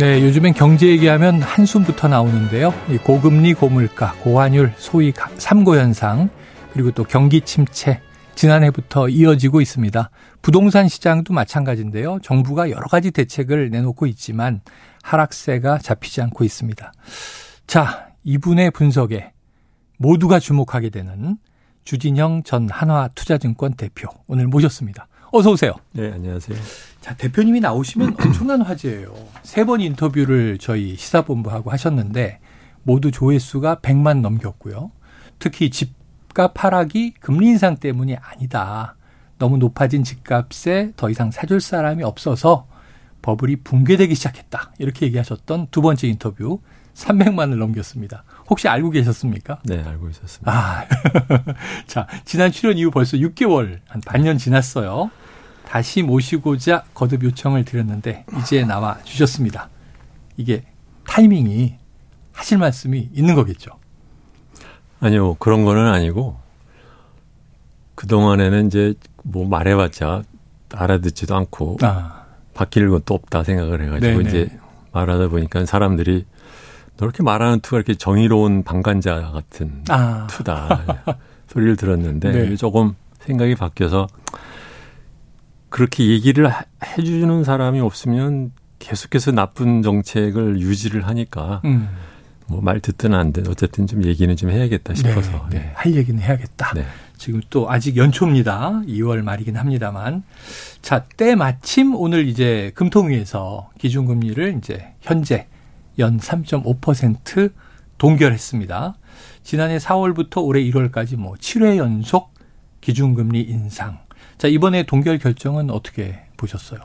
네, 요즘엔 경제 얘기하면 한숨부터 나오는데요. 고금리, 고물가, 고환율, 소위 삼고 현상, 그리고 또 경기 침체 지난해부터 이어지고 있습니다. 부동산 시장도 마찬가지인데요. 정부가 여러 가지 대책을 내놓고 있지만 하락세가 잡히지 않고 있습니다. 자, 이분의 분석에 모두가 주목하게 되는 주진영 전 한화투자증권 대표 오늘 모셨습니다. 어서 오세요. 네, 안녕하세요. 자, 대표님이 나오시면 엄청난 화제예요. 세 번 인터뷰를 저희 시사본부하고 하셨는데 모두 조회수가 100만 넘겼고요. 특히 집값 하락이 금리 인상 때문이 아니다. 너무 높아진 집값에 더 이상 사줄 사람이 없어서 버블이 붕괴되기 시작했다. 이렇게 얘기하셨던 두 번째 인터뷰 300만을 넘겼습니다. 혹시 알고 계셨습니까? 네, 알고 있었습니다. 아, 자, 지난 출연 이후 벌써 6개월, 한 반년 지났어요. 다시 모시고자 거듭 요청을 드렸는데 이제 나와 주셨습니다. 이게 타이밍이 하실 말씀이 있는 거겠죠? 아니요, 그런 거는 아니고 그 동안에는 이제 뭐 말해봤자 알아듣지도 않고 아. 바뀔 것도 없다 생각을 해가지고 네네. 이제 말하다 보니까 사람들이 너 이렇게 말하는 투가 이렇게 정의로운 방관자 같은 아. 투다 소리를 들었는데 네. 조금 생각이 바뀌어서 그렇게 얘기를 해주는 사람이 없으면 계속해서 나쁜 정책을 유지를 하니까 음. 뭐말 듣든 안 듣든 어쨌든 좀 얘기는 좀 해야겠다 싶어서 네, 네. 할 얘기는 해야겠다. 네. 지금 또 아직 연초입니다. 2월 말이긴 합니다만 자 때마침 오늘 이제 금통위에서 기준금리를 이제 현재 연 3.5% 동결했습니다. 지난해 4월부터 올해 1월까지 뭐 7회 연속 기준금리 인상. 자, 이번에 동결 결정은 어떻게 보셨어요?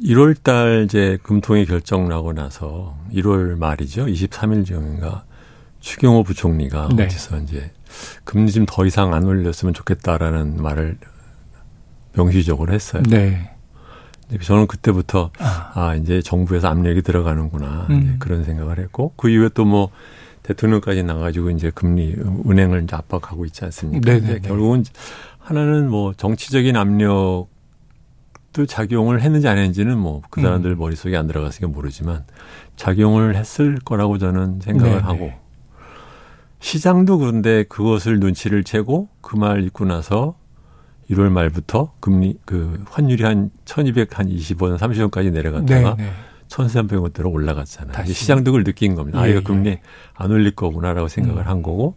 1월 달 이제 금통위 결정 나고 나서 1월 말이죠. 23일쯤인가 추경호 부총리가 네. 어디서 이제 금리 좀 더 이상 안 올렸으면 좋겠다라는 말을 명시적으로 했어요. 네. 저는 그때부터 아, 아 이제 정부에서 압력이 들어가는구나 음. 그런 생각을 했고 그 이후에 또 뭐 대통령까지 나가지고 이제 금리 은행을 이제 압박하고 있지 않습니까? 네네 결국은 하나는 뭐 정치적인 압력도 작용을 했는지 안 했는지는 뭐 그 사람들 음. 머릿속에 안 들어갔으니까 모르지만 작용을 했을 거라고 저는 생각을 네네. 하고 시장도 그런데 그것을 눈치를 채고 그 말 읽고 나서 1월 말부터 금리 그 환율이 한 1220원, 30원까지 내려갔다가 네, 네. 1300원대로 올라갔잖아요. 다시. 시장도 그걸 느낀 겁니다. 예, 아, 이거 예. 금리 안 올릴 거구나라고 생각을 음. 한 거고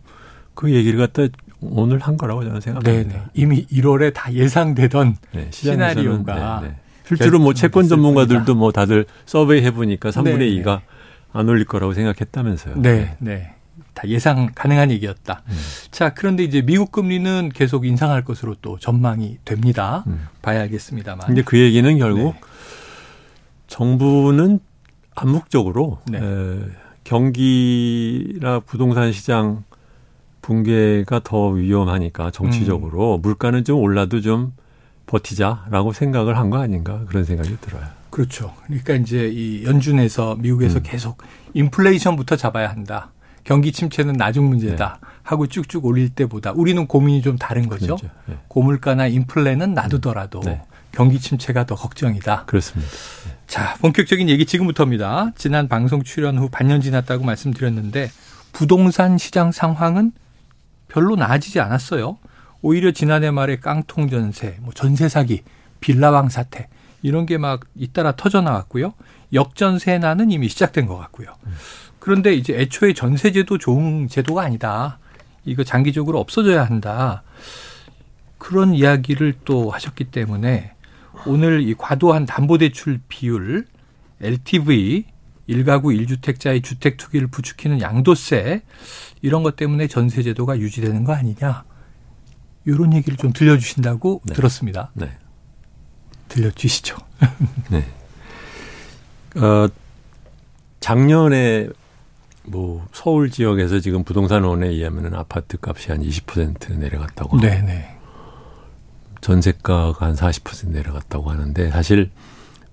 그 얘기를 갖다 오늘 한 거라고 저는 생각합니다. 네, 네. 이미 1월에 다 예상되던 네, 시나리오가 네, 네. 실제로 뭐 채권 전문가들도 뭐 다들 서베이 해보니까 3분의 2가 안 올릴 거라고 생각했다면서요. 네, 네. 다 예상 가능한 얘기였다. 음. 자, 그런데 이제 미국 금리는 계속 인상할 것으로 또 전망이 됩니다. 음. 봐야 알겠습니다만. 근데 그 얘기는 결국 네. 정부는 암묵적으로 네. 에, 경기나 부동산 시장 붕괴가 더 위험하니까 정치적으로 음. 물가는 좀 올라도 좀 버티자라고 생각을 한 거 아닌가 그런 생각이 들어요. 그렇죠. 그러니까 이제 이 연준에서 미국에서 음. 계속 인플레이션부터 잡아야 한다. 경기 침체는 나중 문제다 네. 하고 쭉쭉 올릴 때보다 우리는 고민이 좀 다른 거죠. 그렇죠. 네. 고물가나 인플레는 놔두더라도 네. 경기 침체가 더 걱정이다. 그렇습니다. 네. 자, 본격적인 얘기 지금부터입니다. 지난 방송 출연 후 반년 지났다고 말씀드렸는데 부동산 시장 상황은 별로 나아지지 않았어요. 오히려 지난해 말에 깡통 전세, 뭐 전세 사기, 빌라왕 사태 이런 게 막 잇따라 터져 나왔고요. 역전세난은 이미 시작된 것 같고요. 음. 그런데 이제 애초에 전세제도 좋은 제도가 아니다. 이거 장기적으로 없어져야 한다. 그런 이야기를 또 하셨기 때문에 오늘 이 과도한 담보대출 비율, LTV, 일가구 1주택자의 주택 투기를 부추기는 양도세 이런 것 때문에 전세 제도가 유지되는 거 아니냐. 이런 얘기를 좀 들려주신다고 네. 들었습니다. 네. 들려주시죠. 네. 어, 작년에 뭐 서울 지역에서 지금 부동산원에 의하면은 아파트 값이 한 20% 내려갔다고 네네. 네. 전세가가 한 40% 내려갔다고 하는데 사실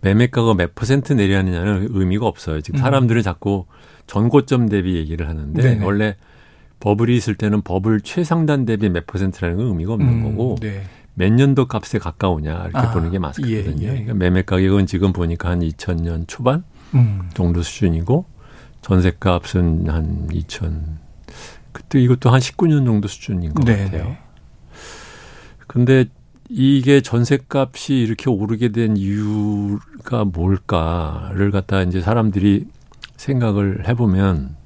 매매가가 몇 퍼센트 내려가느냐는 의미가 없어요. 지금 음. 사람들은 자꾸 전고점 대비 얘기를 하는데 네네. 원래 버블이 있을 때는 버블 최상단 대비 몇 퍼센트라는 건 의미가 없는 음, 거고 네. 몇 년도 값에 가까우냐 이렇게 아, 보는 게 맞거든요. 예, 예. 그러니까 매매 가격은 지금 보니까 한 2000년 초반 음. 정도 수준이고 전세 값은 한 2000, 그때 이것도 한 19년 정도 수준인 것 네, 같아요. 네. 근데 이게 전세값이 이렇게 오르게 된 이유가 뭘까를 갖다 이제 사람들이 생각을 해보면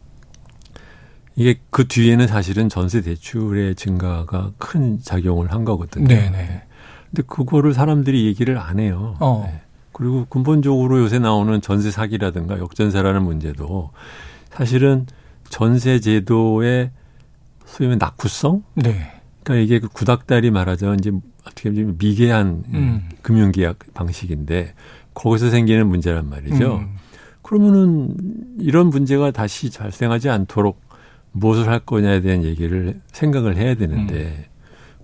이게 그 뒤에는 사실은 전세 대출의 증가가 큰 작용을 한 거거든요. 네네. 네. 근데 그거를 사람들이 얘기를 안 해요. 어. 네. 그리고 근본적으로 요새 나오는 전세 사기라든가 역전세라는 문제도 사실은 전세 제도의 소위 말해 낙후성? 네. 그러니까 이게 그 구닥다리 말하자면 이제 어떻게 보면 미개한 음. 금융계약 방식인데 거기서 생기는 문제란 말이죠. 음. 그러면은 이런 문제가 다시 발생하지 않도록 무엇을 할 거냐에 대한 얘기를 생각을 해야 되는데 음.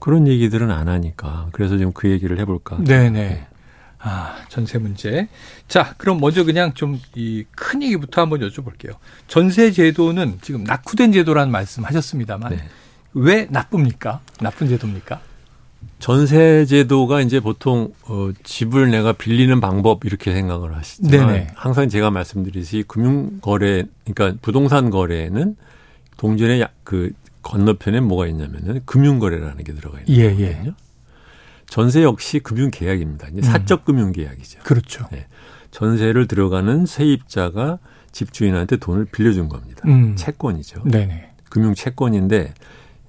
그런 얘기들은 안 하니까 그래서 좀 그 얘기를 해볼까. 네네. 네. 아, 전세 문제. 자, 그럼 먼저 그냥 좀 이 큰 얘기부터 한번 여쭤볼게요. 전세 제도는 지금 낙후된 제도라는 말씀 하셨습니다만 네. 왜 나쁩니까? 나쁜 제도입니까? 전세 제도가 이제 보통 어 집을 내가 빌리는 방법 이렇게 생각을 하시지만 네네. 항상 제가 말씀드리듯이 금융 거래 그러니까 부동산 거래는 동전의 그 건너편에 뭐가 있냐면은 금융 거래라는 게 들어가 있는 예, 예. 거거든요. 예. 전세 역시 금융 계약입니다. 이제 음. 사적 금융 계약이죠. 그렇죠. 네. 전세를 들어가는 세입자가 집주인한테 돈을 빌려준 겁니다. 음. 채권이죠. 네네. 금융 채권인데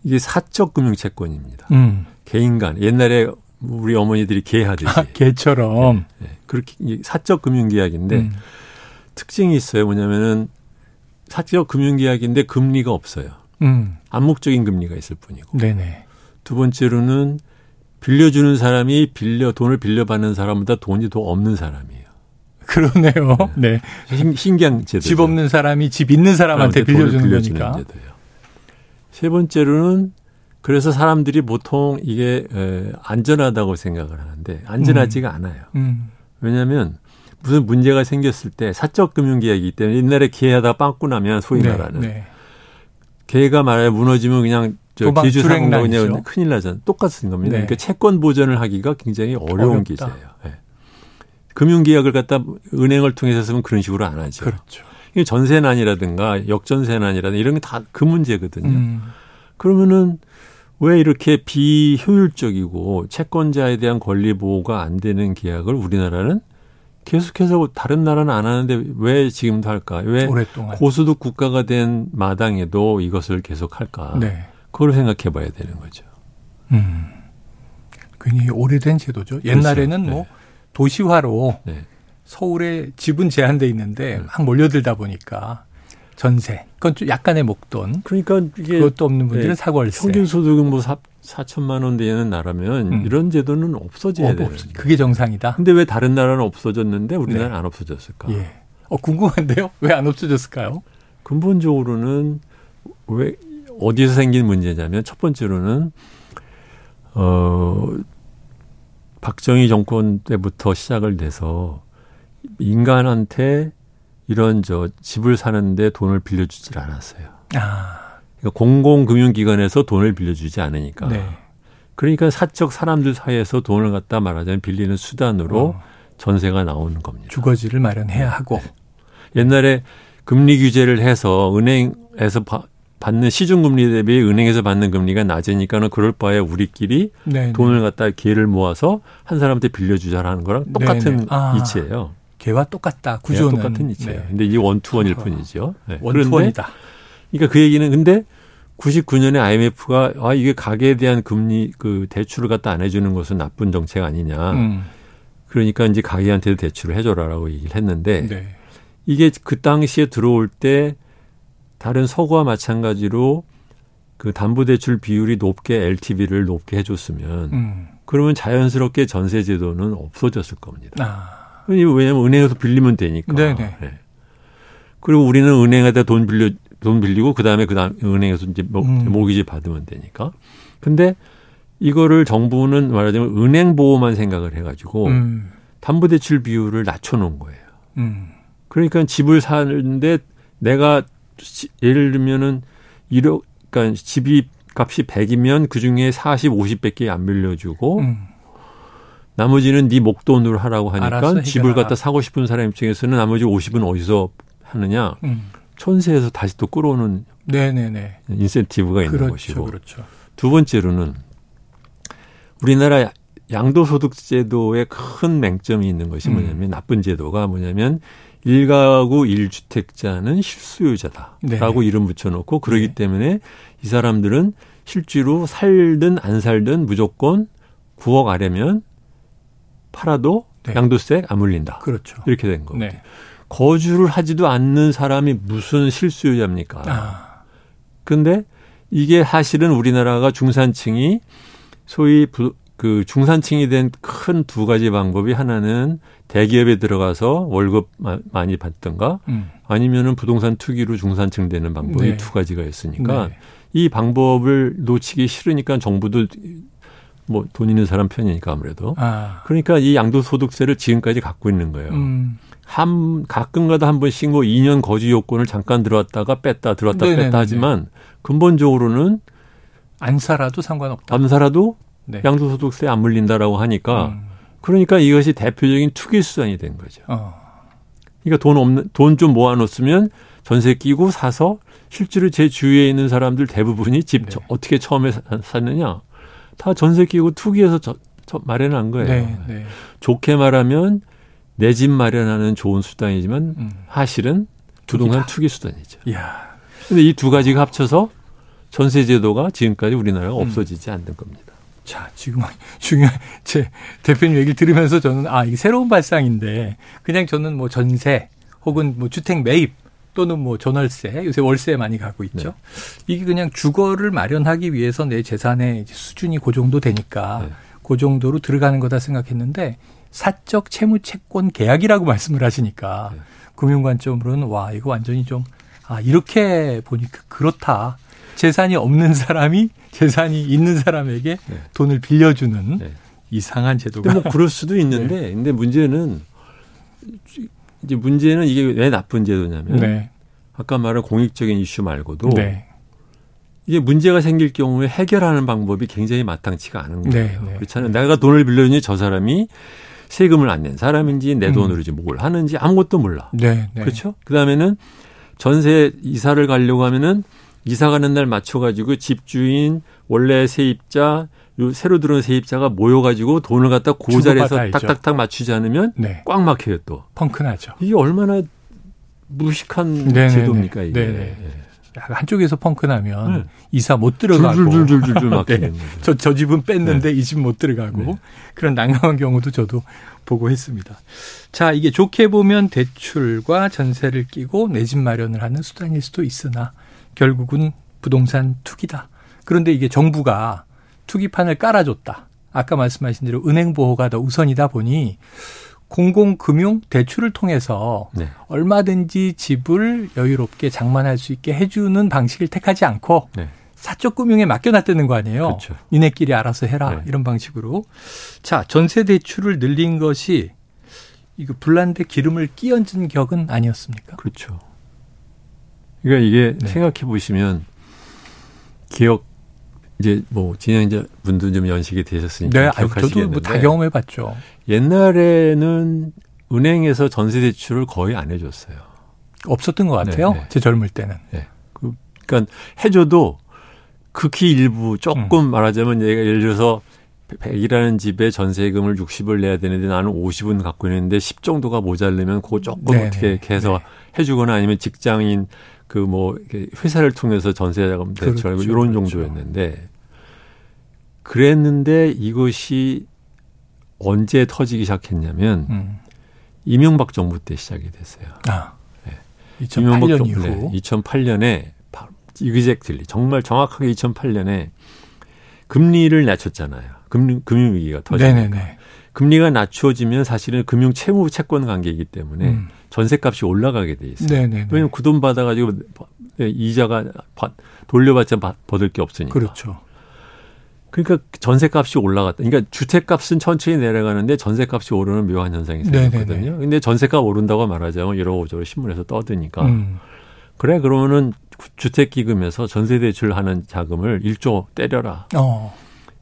이게 사적 금융 채권입니다. 음. 개인 간 옛날에 우리 어머니들이 개하듯이 아, 개처럼 네, 네. 그렇게 사적 금융 계약인데 음. 특징이 있어요. 뭐냐면은 사적 금융 계약인데 금리가 없어요. 음. 암묵적인 금리가 있을 뿐이고. 네네. 두 번째로는 빌려주는 사람이 빌려 돈을 빌려받는 사람보다 돈이 더 없는 사람이에요. 그러네요. 네. 네. 신, 기한 제도. 집 없는 사람이 집 있는 사람한테 빌려주는 거니까. 제도예요. 세 번째로는 그래서 사람들이 보통 이게 안전하다고 생각을 하는데 안전하지가 음. 않아요. 음. 왜냐하면 무슨 문제가 생겼을 때 사적 금융 계약이기 때문에 옛날에 기회하다 빵꾸 나면 소위 네, 말하는 네. 개가 말해 무너지면 그냥 저 기주 상고 그냥 큰일 나잖아요. 똑같은 겁니다. 네. 그러니까 채권 보전을 하기가 굉장히 어려운 어렵다. 기제예요. 네. 금융 계약을 갖다 은행을 통해서 쓰면 그런 식으로 안 하죠. 그렇죠. 전세난이라든가 역전세난이라든가 이런 게 다 그 문제거든요. 음. 그러면은 왜 이렇게 비효율적이고 채권자에 대한 권리 보호가 안 되는 계약을 우리나라는 계속해서 다른 나라는 안 하는데 왜 지금도 할까? 왜 오랫동안. 고소득 국가가 된 마당에도 이것을 계속 할까? 네. 그걸 생각해 봐야 되는 거죠. 음. 굉장히 오래된 제도죠. 옛날에는 그렇죠. 뭐 네. 도시화로 네. 서울에 집은 제한돼 있는데 네. 막 몰려들다 보니까 전세. 그건 좀 약간의 목돈. 그러니까 이게 그것도 없는 분들은 네. 사월세. 평균 소득은 뭐 4, 4천만 원 되는 나라면 음. 이런 제도는 없어져야 어, 돼요. 그게 정상이다. 근데 왜 다른 나라는 없어졌는데 우리나라는 네. 안 없어졌을까? 예. 어 궁금한데요. 왜 안 없어졌을까요? 근본적으로는 왜 어디서 생긴 문제냐면 첫 번째로는 어 박정희 정권 때부터 시작을 돼서 인간한테 이런 저 집을 사는데 돈을 빌려주질 않았어요. 아. 그러니까 공공금융기관에서 돈을 빌려주지 않으니까. 네. 그러니까 사적 사람들 사이에서 돈을 갖다 말하자면 빌리는 수단으로 어. 전세가 나오는 겁니다. 주거지를 마련해야 하고. 네. 옛날에 금리 규제를 해서 은행에서 받는 시중금리 대비 은행에서 받는 금리가 낮으니까는 그럴 바에 우리끼리 네네. 네. 돈을 갖다 기회를 모아서 한 사람한테 빌려주자라는 거랑 똑같은 네, 아. 이치예요. 개와 똑같다. 구조는 똑같은 이치예요. 네. 근데 이게 원투원일 뿐이죠. 네. 원투원이다. 그러니까 그 얘기는 근데 99년에 IMF가 아 이게 가계에 대한 금리 그 대출을 갖다 안 해주는 것은 나쁜 정책 아니냐. 음. 그러니까 이제 가계한테도 대출을 해줘라라고 얘기를 했는데 네. 이게 그 당시에 들어올 때 다른 서구와 마찬가지로 그 담보 대출 비율이 높게 LTV를 높게 해줬으면 음. 그러면 자연스럽게 전세 제도는 없어졌을 겁니다. 아. 왜냐하면 은행에서 빌리면 되니까. 네네. 네. 그리고 우리는 은행에다 돈 빌려 돈 빌리고 그다음에 그다음 은행에서 이제 음. 모기지 받으면 되니까. 근데 이거를 정부는 말하자면 은행 보호만 생각을 해 가지고 음. 담보 대출 비율을 낮춰 놓은 거예요. 음. 그러니까 집을 사는데 내가 예를 들면은 1억, 그러니까 집이 값이 100이면 그 중에 40, 50밖에 안 빌려주고 음. 나머지는 네 목돈으로 하라고 하니까 집을 갖다 사고 싶은 사람 입장에서는 나머지 50은 어디서 하느냐? 음. 천세에서 다시 또 끌어오는 네네네. 인센티브가 있는 그렇죠, 것이고. 그렇죠. 두 번째로는 우리나라 양도소득제도의 큰 맹점이 있는 것이 음. 뭐냐면 음. 나쁜 제도가 뭐냐면 일가구 일주택자는 실수요자다라고 네. 이름 붙여놓고 그러기 네. 때문에 이 사람들은 실제로 살든 안 살든 무조건 9억 아래면 팔아도 네. 양도세 안 물린다. 그렇죠. 이렇게 된 거고. 네. 거주를 하지도 않는 사람이 무슨 실수요자입니까? 아. 근데 이게 사실은 우리나라가 중산층이 소위 부, 그 중산층이 된 큰 두 가지 방법이 하나는 대기업에 들어가서 월급 많이 받든가 음. 아니면은 부동산 투기로 중산층 되는 방법이 네. 두 가지가 있으니까 네. 이 방법을 놓치기 싫으니까 정부도 뭐 돈 있는 사람 편이니까 아무래도 아. 그러니까 이 양도소득세를 지금까지 갖고 있는 거예요. 음. 한 가끔가다 한 번씩 뭐 2년 거주 요건을 잠깐 들어왔다가 뺐다 들어왔다 네네네네. 뺐다 하지만 근본적으로는 안 살아도 상관없다. 안 살아도 네. 양도소득세 안 물린다라고 하니까 음. 그러니까 이것이 대표적인 투기 수단이 된 거죠. 어. 그러니까 돈 없는 돈 좀 모아놓으면 전세 끼고 사서 실제로 제 주위에 있는 사람들 대부분이 집 네. 어떻게 처음에 샀느냐 다 전세 끼고 투기해서 저, 저 마련한 거예요. 네, 네. 좋게 말하면 내 집 마련하는 좋은 수단이지만 음. 사실은 부동산 투기 수단이죠. 그런데 이 두 가지가 합쳐서 전세 제도가 지금까지 우리나라가 음. 없어지지 음. 않는 겁니다. 자, 지금 중요한 제 대표님 얘기를 들으면서 저는 아, 이게 새로운 발상인데 그냥 저는 뭐 전세 혹은 뭐 주택 매입 또는 뭐 전월세, 요새 월세 많이 가고 있죠. 네. 이게 그냥 주거를 마련하기 위해서 내 재산의 수준이 그 정도 되니까 네. 그 정도로 들어가는 거다 생각했는데 사적 채무 채권 계약이라고 말씀을 하시니까 네. 금융 관점으로는 와, 이거 완전히 좀 아, 이렇게 보니까 그렇다. 재산이 없는 사람이 재산이 있는 사람에게 네. 돈을 빌려주는 네. 이상한 제도가. 뭐 그럴 수도 있는데, 네. 근데 문제는 이제 문제는 이게 왜 나쁜 제도냐면 네. 아까 말한 공익적인 이슈 말고도 네. 이게 문제가 생길 경우에 해결하는 방법이 굉장히 마땅치가 않은 네, 거예요. 그렇잖아요. 내가 돈을 빌려주니 저 사람이 세금을 안 낸 사람인지 내 음. 돈으로 이제 뭘 하는지 아무것도 몰라. 그렇죠? 그 다음에는 전세 이사를 가려고 하면은 이사 가는 날 맞춰 가지고 집주인, 원래 세입자, 요 새로 들어온 세입자가 모여가지고 돈을 갖다 그 자리에서 탁탁탁 맞추지 않으면 네. 꽉 막혀요 또. 펑크나죠. 이게 얼마나 무식한 네네네. 제도입니까 이게. 네네. 네. 한쪽에서 펑크 나면 네. 이사 못 들어가고 줄줄줄줄줄 막히는 네. 저, 저 집은 뺐는데 네. 이집 못 들어가고 네. 그런 난감한 경우도 저도 보고 했습니다. 자 이게 좋게 보면 대출과 전세를 끼고 내 집 마련을 하는 수단일 수도 있으나 결국은 부동산 투기다. 그런데 이게 정부가 투기판을 깔아줬다. 아까 말씀하신 대로 은행 보호가 더 우선이다 보니 공공금융 대출을 통해서 네. 얼마든지 집을 여유롭게 장만할 수 있게 해주는 방식을 택하지 않고 네. 사적 금융에 맡겨놨다는 거 아니에요. 그렇죠. 니네끼리 알아서 해라 네. 이런 방식으로. 자 전세 대출을 늘린 것이 이거 불난데 기름을 끼얹은 격은 아니었습니까? 그렇죠. 그러니까 이게 네. 생각해 보시면 기억 이제 뭐 진행자 분도 좀 연식이 되셨으니까 네, 기억하시겠는데 저도 뭐다 경험해 봤죠. 옛날에는 은행에서 전세 대출을 거의 안 해줬어요. 없었던 것 같아요. 네, 네. 제 젊을 때는. 네. 그, 그러니까 해줘도 극히 일부 조금 음. 말하자면 얘가 예를 들어서 100이라는 집에 전세금을 60을 내야 되는데 나는 50은 갖고 있는데 10 정도가 모자르면 그거 조금 네네. 어떻게 해서 네. 해주거나 아니면 직장인 그 뭐 회사를 통해서 전세자금 대출하고 그렇죠. 이런 그렇죠. 정도였는데 그랬는데 이것이 언제 터지기 시작했냐면 음. 이명박 정부 때 시작이 됐어요. 아. 네. 2008년 정부, 이후 네. 2008년에 이그젝틀리 정말 정확하게 2008년에 금리를 낮췄잖아요. 금융 금융 위기가 터지니까. 금리가 낮춰지면 사실은 금융 채무 채권 관계이기 때문에 음. 전세값이 올라가게 돼 있어요. 네네네. 왜냐하면 그 돈 받아가지고 이자가 돌려받자 받을 게 없으니까. 그렇죠. 그러니까 전세값이 올라갔다. 그러니까 주택값은 천천히 내려가는데 전세값이 오르는 묘한 현상이 생겼거든요. 근데 전세값 오른다고 말하자면 이러고저러 신문에서 떠드니까. 음. 그래 그러면은 주택 기금에서 전세 대출하는 자금을 1조 때려라. 어.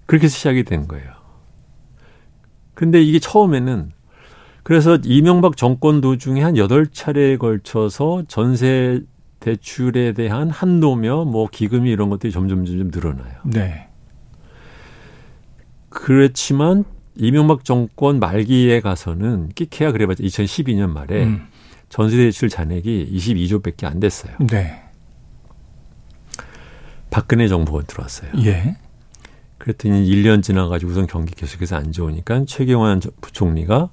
그렇게 시작이 된 거예요. 근데 이게 처음에는 그래서 이명박 정권 도중에 한 8차례에 걸쳐서 전세 대출에 대한 한도며 뭐 기금이 이런 것들이 점점 점점 늘어나요. 네. 그렇지만 이명박 정권 말기에 가서는 끼케야 그래봤자 2012년 말에 음. 전세대출 잔액이 22조밖에 안 됐어요. 네. 박근혜 정부가 들어왔어요. 예. 그랬더니 1년 지나가지고선 경기 계속해서 안 좋으니까 최경환 부총리가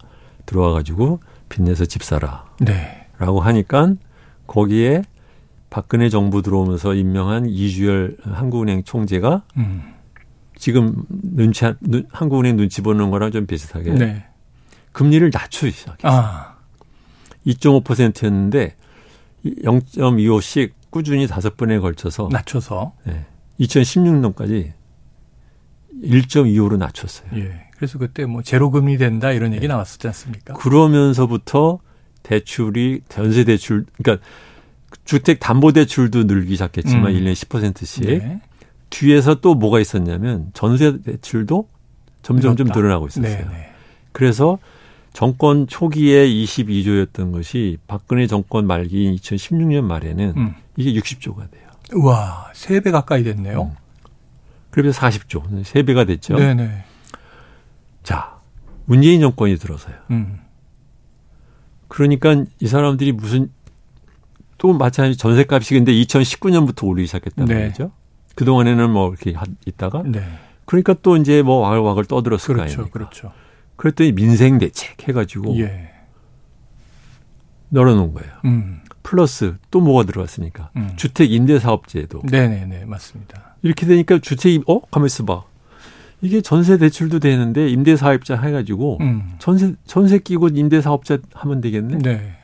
들어와가지고 빚내서 집 사라. 네. 라고 하니까 거기에 박근혜 정부 들어오면서 임명한 이주열 한국은행 총재가 음. 지금 눈치 한국은행 눈치 보는 거랑 좀 비슷하게 네. 금리를 낮추기 시작했어요. 아. 2.5%였는데 0.25씩 꾸준히 다섯 번에 걸쳐서 낮춰서 네. 2016년까지 1.25로 낮췄어요. 예. 그래서 그때 뭐 제로 금리 된다 이런 얘기 네. 나왔었지 않습니까? 그러면서부터 대출이 전세 대출 그러니까 주택 담보 대출도 늘기 시작했지만 음. 1년에 10%씩 네. 뒤에서 또 뭐가 있었냐면 전세 대출도 점점 좀 늘어나고 있었어요. 네, 네. 그래서 정권 초기에 22조였던 것이 박근혜 정권 말기인 2016년 말에는 음. 이게 60조가 돼요. 와, 3배 가까이 됐네요. 음. 그래서 40조, 3배가 됐죠. 네네. 자, 문재인 정권이 들어서요. 음. 그러니까 이 사람들이 무슨 또 마찬가지 전세값이 근데 2019년부터 오르기 시작했단 네. 말이죠. 그동안에는 뭐 이렇게 있다가 네. 그러니까 또 이제 뭐 와글와글 떠들었을 그렇죠, 거 아닙니까. 그렇죠. 그랬더니 민생 대책 해가지고 예. 널어놓은 거예요. 음. 플러스 또 뭐가 들어갔습니까? 음. 주택 임대 사업제도. 네네네 맞습니다. 이렇게 되니까 주택 어 가만 있어봐. 이게 전세 대출도 되는데 임대 사업자 해가지고 음. 전세 전세 끼고 임대 사업자 하면 되겠네. 네.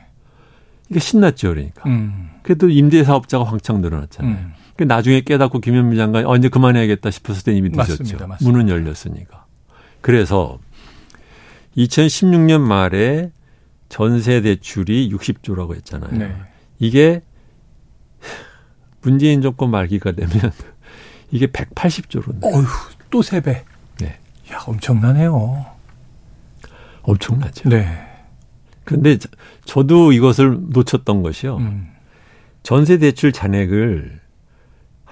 이게 신났죠, 그러니까. 음. 그래도 임대 사업자가 황창 늘어났잖아요. 음. 그 나중에 깨닫고 김현미 장관이 어 이제 그만해야겠다 싶었을 때 이미 늦었죠. 맞습니다, 맞습니다. 문은 열렸으니까. 그래서 2016년 말에 전세 대출이 60조라고 했잖아요. 네. 이게 문재인 정권 말기가 되면 이게 180조로. 어휴, 또 3배. 네. 야, 엄청나네요. 엄청나죠. 네. 근데 저도 이것을 놓쳤던 것이요. 음. 전세 대출 잔액을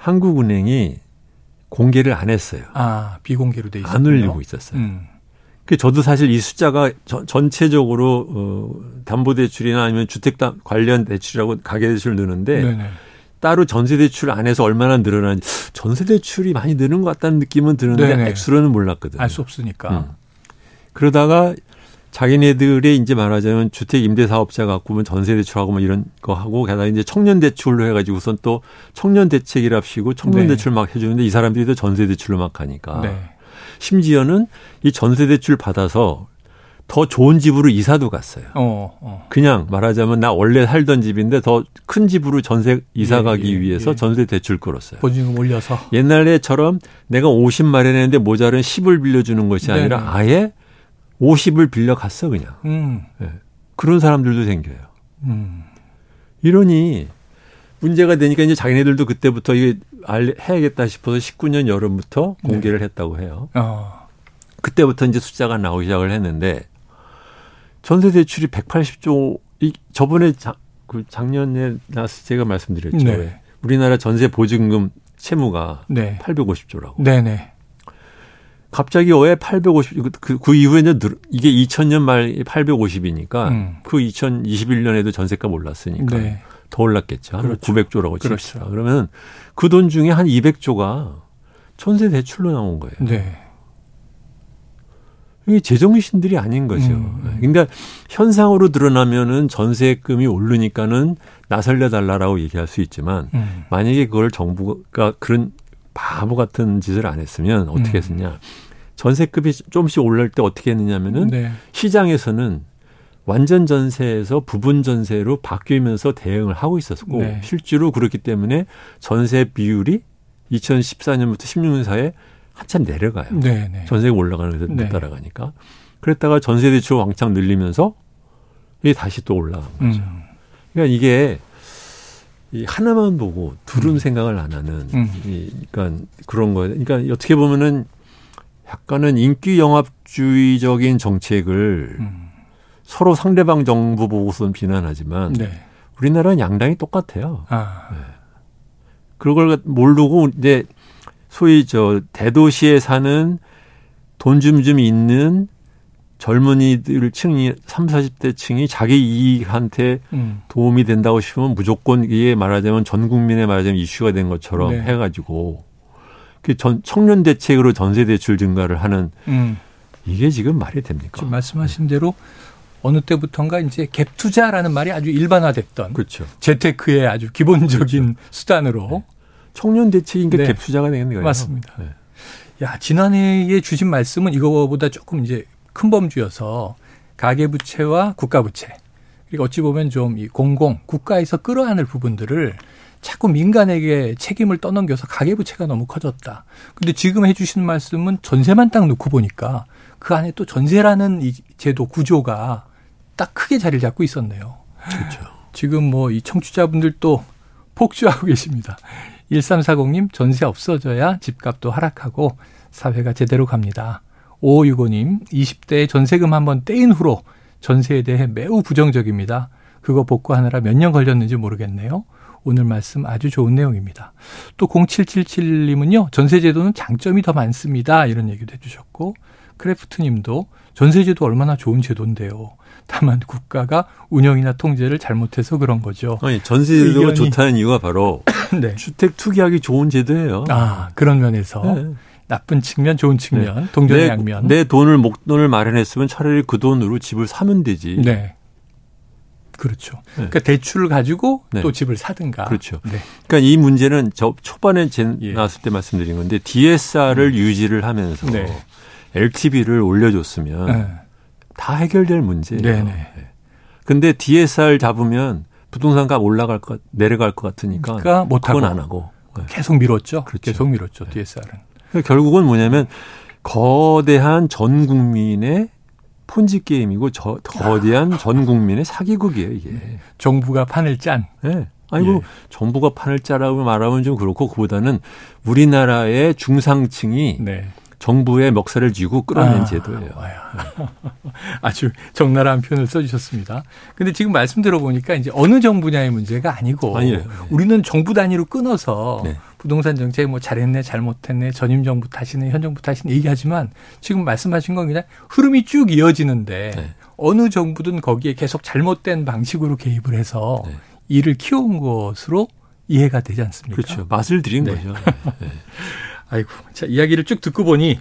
한국은행이 공개를 안 했어요. 아, 비공개로 돼 있었요 안 올리고 있었어요. 음. 그 저도 사실 이 숫자가 저, 전체적으로 어 담보 대출이나 아니면 주택 관련 대출이라고 가계 대출 네네. 따로 전세 대출 안에서 얼마나 늘어나는지 전세 대출이 많이 느는 것 같다는 느낌은 드는데 네네. 액수로는 몰랐거든요. 알 수 없으니까. 음. 그러다가 자기네들의 이제 말하자면 주택 임대 사업자 갖고 면 전세 대출하고 뭐 이런 거 하고 게다가 이제 청년 대출로 해가지고선 또 청년 대책이랍시고 청년 네. 대출 막 해주는데 이 사람들이 또 전세 대출로 막 하니까 네. 심지어는 이 전세 대출 받아서 더 좋은 집으로 이사도 갔어요. 어, 어. 그냥 말하자면 나 원래 살던 집인데 더 큰 집으로 전세 이사 예, 가기 예, 위해서 예. 전세 대출 끌었어요. 보증금 올려서 옛날에처럼 내가 50 마련했는데 모자른 10을 빌려주는 것이 아니라 네네. 아예 50을 빌려 갔어 그냥. 음. 네. 그런 사람들도 생겨요. 음. 이러니 문제가 되니까 이제 자기네들도 그때부터 이게 알, 해야겠다 싶어서 19년 여름부터 네. 공개를 네. 했다고 해요. 어. 그때부터 이제 숫자가 나오기 시작을 했는데 전세 대출이 180조 이 저번에 자, 그 작년에 나서 제가 말씀드렸죠. 네. 우리나라 전세 보증금 채무가 네. 850조라고. 네네. 갑자기 왜 850, 그, 그 이후에 는 이게 2000년 말 850이니까 음. 그 2021년에도 전세가 올랐으니까 네. 더 올랐겠죠. 그렇죠. 900조라고 칩시다. 그렇죠. 그러면 그 돈 중에 한 200조가 전세 대출로 나온 거예요. 네. 이게 제정신들이 아닌 거죠. 음. 그러니까 현상으로 드러나면은 전세금이 오르니까는 나설려 달라라고 얘기할 수 있지만 음. 만약에 그걸 정부가 그런 바보 같은 짓을 안 했으면 어떻게 음. 했느냐. 전세급이 조금씩 올랄 때 어떻게 했느냐면은 네. 시장에서는 완전 전세에서 부분 전세로 바뀌면서 대응을 하고 있었고 네. 실제로 그렇기 때문에 전세 비율이 2014년부터 16년 사이에 한참 내려가요. 네, 네. 전세가 올라가는 데못 네. 따라가니까. 그랬다가 전세 대출 왕창 늘리면서 이게 다시 또 올라간 거죠. 음. 그러니까 이게 이 하나만 보고 둘은 음. 생각을 안 하는 음. 이 그러니까 그런 거예요. 그러니까 어떻게 보면은 약간은 인기 영합주의적인 정책을 음. 서로 상대방 정부 보고선 비난하지만 네. 우리나라는 양당이 똑같아요. 아. 네. 그걸 모르고 이제 소위 저 대도시에 사는 돈 좀 좀 있는 젊은이들 층이 3, 40대 층이 자기 이익한테 음. 도움이 된다고 싶으면 무조건 이게 말하자면 전 국민의 말하자면 이슈가 된 것처럼 네. 해 가지고 그 전 청년 대책으로 전세 대출 증가를 하는 음. 이게 지금 말이 됩니까? 지금 말씀하신 대로 어느 때부턴가 이제 갭 투자라는 말이 아주 일반화됐던 그렇죠. 재테크의 아주 기본적인 그렇죠. 수단으로 네. 청년 대책인게 네. 갭 투자가 되는 거예요. 맞습니다. 네. 야 지난해에 주신 말씀은 이거보다 조금 이제 큰 범주여서 가계 부채와 국가 부채 그리고 어찌 보면 좀 이 공공 국가에서 끌어안을 부분들을 자꾸 민간에게 책임을 떠넘겨서 가계부채가 너무 커졌다. 근데 지금 해주시는 말씀은 전세만 딱 놓고 보니까 그 안에 또 전세라는 이 제도 구조가 딱 크게 자리를 잡고 있었네요. 그렇죠. 지금 뭐 이 청취자분들 또 폭주하고 계십니다. 1340님 전세 없어져야 집값도 하락하고 사회가 제대로 갑니다. 5565님 20대에 전세금 한번 떼인 후로 전세에 대해 매우 부정적입니다. 그거 복구하느라 몇 년 걸렸는지 모르겠네요. 오늘 말씀 아주 좋은 내용입니다. 또 0777님은요. 전세제도는 장점이 더 많습니다. 이런 얘기도 해주셨고 크래프트님도 전세제도 얼마나 좋은 제도인데요. 다만 국가가 운영이나 통제를 잘못해서 그런 거죠. 아니 전세제도가 의견이... 좋다는 이유가 바로 네. 주택 투기하기 좋은 제도예요. 아 그런 면에서 네. 나쁜 측면, 좋은 측면, 네. 동전양면. 내, 내 돈을 목돈을 마련했으면 차라리 그 돈으로 집을 사면 되지. 네. 그렇죠. 네. 그러니까 대출을 가지고 네. 또 집을 사든가. 그렇죠. 네. 그러니까 이 문제는 저 초반에 제 예. 나왔을 때 말씀드린 건데 DSR을 음. 유지를 하면서 네. LTV를 올려줬으면 네. 다 해결될 문제예요. 네네. 네. 근데 DSR 잡으면 부동산 값 올라갈 것, 내려갈 것 같으니까 그러니까 그건 안 하고 계속 미뤘죠. 그렇죠. 계속 미뤘죠. DSR은. 그러니까 결국은 뭐냐면 거대한 전 국민의 폰지 게임이고 저 거대한 아. 전 국민의 사기극이에요 이게. 네. 정부가 판을 짠. 네. 아니고 예. 정부가 판을 짜라고 말하면 좀 그렇고 그보다는 우리나라의 중상층이 네. 정부의 먹살을 쥐고 끌어낸 아, 제도예요. 아주 적나라한 표현을 써주셨습니다. 근데 지금 말씀 들어보니까 이제 어느 정부냐의 문제가 아니고 아니에요. 우리는 정부 단위로 끊어서 네. 부동산 정책 뭐 잘했네 잘못했네 전임 정부 탓이네 현 정부 탓이네 얘기하지만 지금 말씀하신 건 그냥 흐름이 쭉 이어지는데 네. 어느 정부든 거기에 계속 잘못된 방식으로 개입을 해서 네. 일을 키운 것으로 이해가 되지 않습니까? 그렇죠. 맛을 들인 네. 거죠. 네. 아이고, 자, 이야기를 쭉 듣고 보니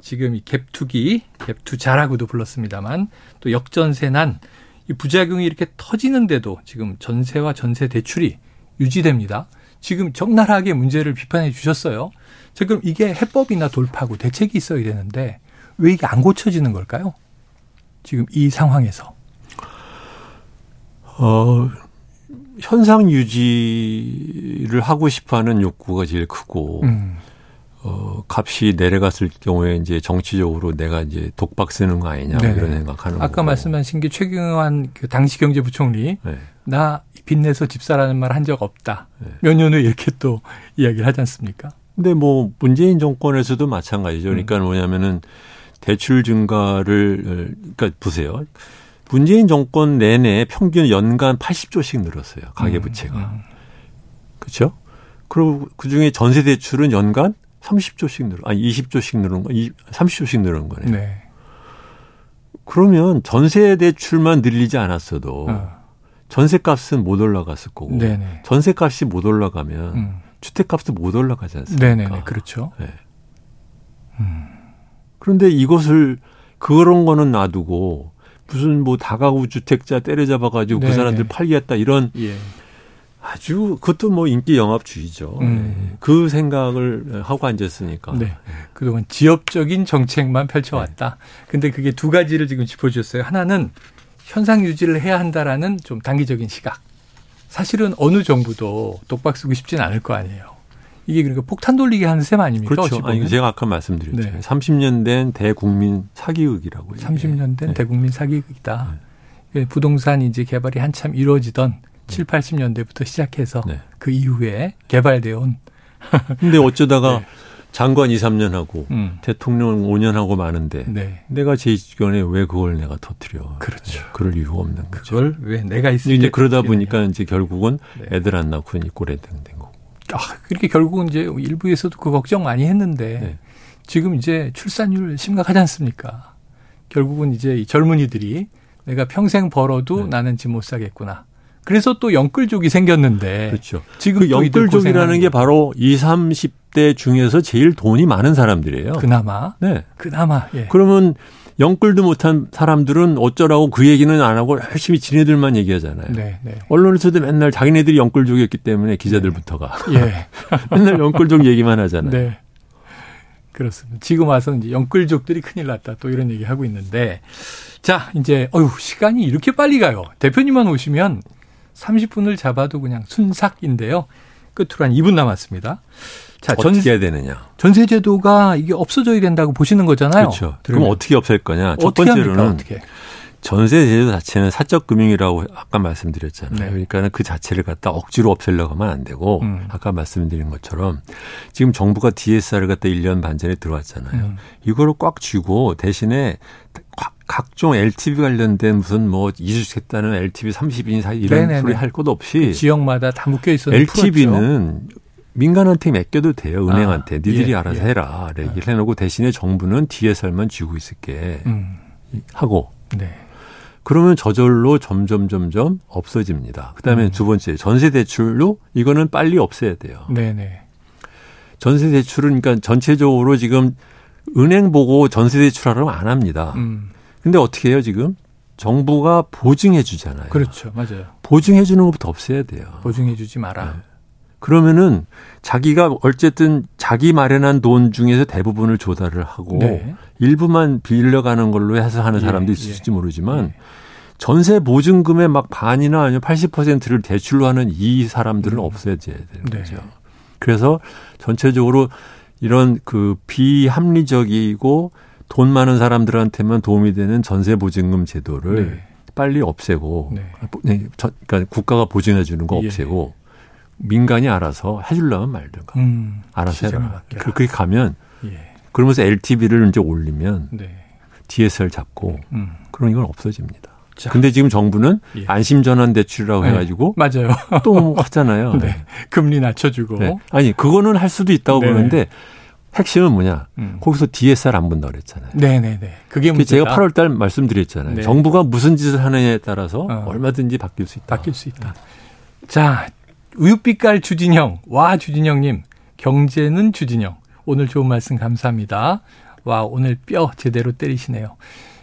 지금 이 갭투기, 갭투자라고도 불렀습니다만 또 역전세난 이 부작용이 이렇게 터지는데도 지금 전세와 전세 대출이 유지됩니다. 지금 적나라하게 문제를 비판해 주셨어요. 자, 그럼 이게 해법이나 돌파구 대책이 있어야 되는데 왜 이게 안 고쳐지는 걸까요? 지금 이 상황에서. 어, 현상 유지를 하고 싶어 하는 욕구가 제일 크고, 음. 어, 값이 내려갔을 경우에 이제 정치적으로 내가 이제 독박 쓰는 거 아니냐 네네. 이런 생각하는 아까 거고. 말씀하신 게 최경환 그 당시 경제부총리 네. 나 빚내서 집 사라는 말 한 적 없다. 네. 몇년 후에 이렇게 또 이야기를 하지 않습니까? 근데 뭐 문재인 정권에서도 마찬가지죠. 그러니까 음. 뭐냐면은 대출 증가를 그러니까 보세요. 문재인 정권 내내 평균 연간 80조씩 늘었어요. 가계 부채가. 음. 음. 그렇죠? 그리고 그중에 전세 대출은 연간 30조씩 늘어, 아니 20조씩 늘은 거, 30조씩 늘은 거네요. 네. 그러면 전세 대출만 늘리지 않았어도 어. 전세 값은 못 올라갔을 거고 네네. 전세 값이 못 올라가면 음. 주택 값도 못 올라가지 않습니까? 네네 그렇죠. 네. 음. 그런데 이것을 그런 거는 놔두고 무슨 뭐 다가구 주택자 때려잡아 가지고 그 사람들 팔겠다 이런 예. 아주 그것도 뭐 인기 영합주의죠. 음. 네. 그 생각을 하고 앉았으니까. 네. 그동안 지역적인 정책만 펼쳐왔다. 네. 근데 그게 두 가지를 지금 짚어주셨어요. 하나는 현상 유지를 해야 한다라는 좀 단기적인 시각. 사실은 어느 정부도 독박 쓰고 싶진 않을 거 아니에요. 이게 그러니까 폭탄 돌리게 하는 셈 아닙니까? 그렇죠. 아니, 제가 아까 말씀드렸죠. 네. 30년 된 대국민 사기극이라고. 30년 된 네. 대국민 사기극이다. 네. 부동산 이제 개발이 한참 이루어지던 7, 80년대부터 시작해서 네. 그 이후에 개발되어 온. 근데 어쩌다가 네. 장관 2, 3년 하고 음. 대통령 5년 하고 마는데 네. 내가 제 주변에 왜 그걸 내가 터트려? 그렇죠. 그럴 이유가 없는 거죠. 그걸 왜 내가 있을 이제 그러다 보니까 이제 결국은 네. 애들 안 낳고 이 꼴에 된 거고. 아, 그렇게 결국은 이제 일부에서도 그 걱정 많이 했는데 네. 지금 이제 출산율 심각하지 않습니까? 결국은 이제 이 젊은이들이 내가 평생 벌어도 네. 나는 집 못 사겠구나. 그래서 또 영끌족이 생겼는데. 그렇죠. 지금 그 영끌족이라는 게 바로 20, 30대 중에서 제일 돈이 많은 사람들이에요. 그나마. 네. 그나마. 예. 그러면 영끌도 못한 사람들은 어쩌라고 그 얘기는 안 하고 열심히 지네들만 얘기하잖아요. 네, 네. 언론에서도 맨날 자기네들이 영끌족이었기 때문에 기자들부터가 예. 맨날 영끌족 얘기만 하잖아요. 네. 그렇습니다. 지금 와서 이제 영끌족들이 큰일 났다 또 이런 얘기 하고 있는데 자 이제 어유 시간이 이렇게 빨리 가요. 대표님만 오시면 30분을 잡아도 그냥 순삭인데요. 끝으로 한 2분 남았습니다. 자, 전, 어떻게 해야 되느냐? 전세 제도가 이게 없어져야 된다고 보시는 거잖아요. 그렇죠. 그럼 어떻게 없앨 거냐? 첫 번째로는 어떻게? 전세 제도 자체는 사적 금융이라고 아까 말씀드렸잖아요. 네. 그러니까는 그 자체를 갖다 억지로 없애려고 하면 안 되고 음. 아까 말씀드린 것처럼 지금 정부가 DSR을 갖다 1년 반 전에 들어왔잖아요. 음. 이거를 꽉 쥐고 대신에 각종 LTV 관련된 무슨 뭐 이주했다는 LTV 30인 사이 이런 네네네. 소리 할 것 없이 그 지역마다 다 묶여 있었는 LTV는 민간한테 맡겨도 돼요. 은행한테. 아, 니들이 예, 알아서 예. 해라. 얘기를 해놓고 대신에 정부는 DSR만 쥐고 있을게 음. 하고 네. 그러면 저절로 점점 점점 없어집니다. 그다음에 음. 두 번째 전세 대출로 이거는 빨리 없애야 돼요. 네네. 전세 대출은 그러니까 전체적으로 지금 은행 보고 전세 대출하라고 안 합니다. 음. 근데 어떻게 해요 지금? 정부가 보증해 주잖아요. 그렇죠. 맞아요. 보증해 주는 것부터 없애야 돼요. 보증해 주지 마라. 네. 그러면은 자기가 어쨌든 자기 마련한 돈 중에서 대부분을 조달을 하고 네. 일부만 빌려가는 걸로 해서 하는 예, 사람도 예, 있을지 예. 모르지만 예. 전세 보증금의 막 반이나 아니면 80%를 대출로 하는 이 사람들은 음. 없어져야 되는 네. 거죠. 그래서 전체적으로 이런 그 비합리적이고 돈 많은 사람들한테만 도움이 되는 전세 보증금 제도를 네. 빨리 없애고 네. 네 그러니까 국가가 보증해 주는 거 예. 없애고 예. 민간이 알아서 해주려면 말든가 음, 알아서 해라. 그렇게 가면 예. 그러면서 LTV를 이제 올리면 네. DSR 잡고 음. 그런 이건 없어집니다. 자. 근데 지금 정부는 예. 안심전환 대출이라고 네. 해가지고 맞아요. 또 하잖아요. 네. 금리 낮춰주고 네. 아니 그거는 할 수도 있다고 네. 보는데 핵심은 뭐냐? 음. 거기서 DSR 안 본다 그랬잖아요. 네네네. 그게 문제 제가 8월 달 말씀드렸잖아요. 네. 정부가 무슨 짓을 하느냐에 따라서 어. 얼마든지 바뀔 수 있다. 바뀔 수 있다. 자, 우유빛깔 주진영. 와, 주진영님. 경제는 주진영. 오늘 좋은 말씀 감사합니다. 와, 오늘 뼈 제대로 때리시네요.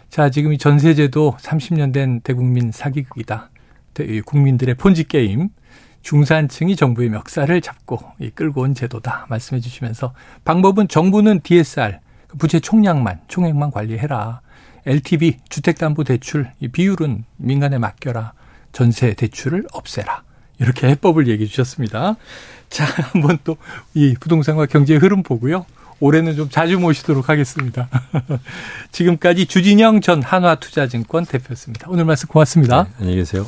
자, 지금 이 전세제도 30년 된 대국민 사기극이다. 국민들의 폰지 게임. 중산층이 정부의 멱살을 잡고 끌고 온 제도다 말씀해 주시면서 방법은 정부는 DSR 그 부채 총량만 총액만 관리해라. LTV 주택담보대출 이 비율은 민간에 맡겨라. 전세 대출을 없애라. 이렇게 해법을 얘기해 주셨습니다. 자, 한번 또 이 부동산과 경제의 흐름 보고요. 올해는 좀 자주 모시도록 하겠습니다. 지금까지 주진영 전 한화투자증권 대표였습니다. 오늘 말씀 고맙습니다. 네, 안녕히 계세요.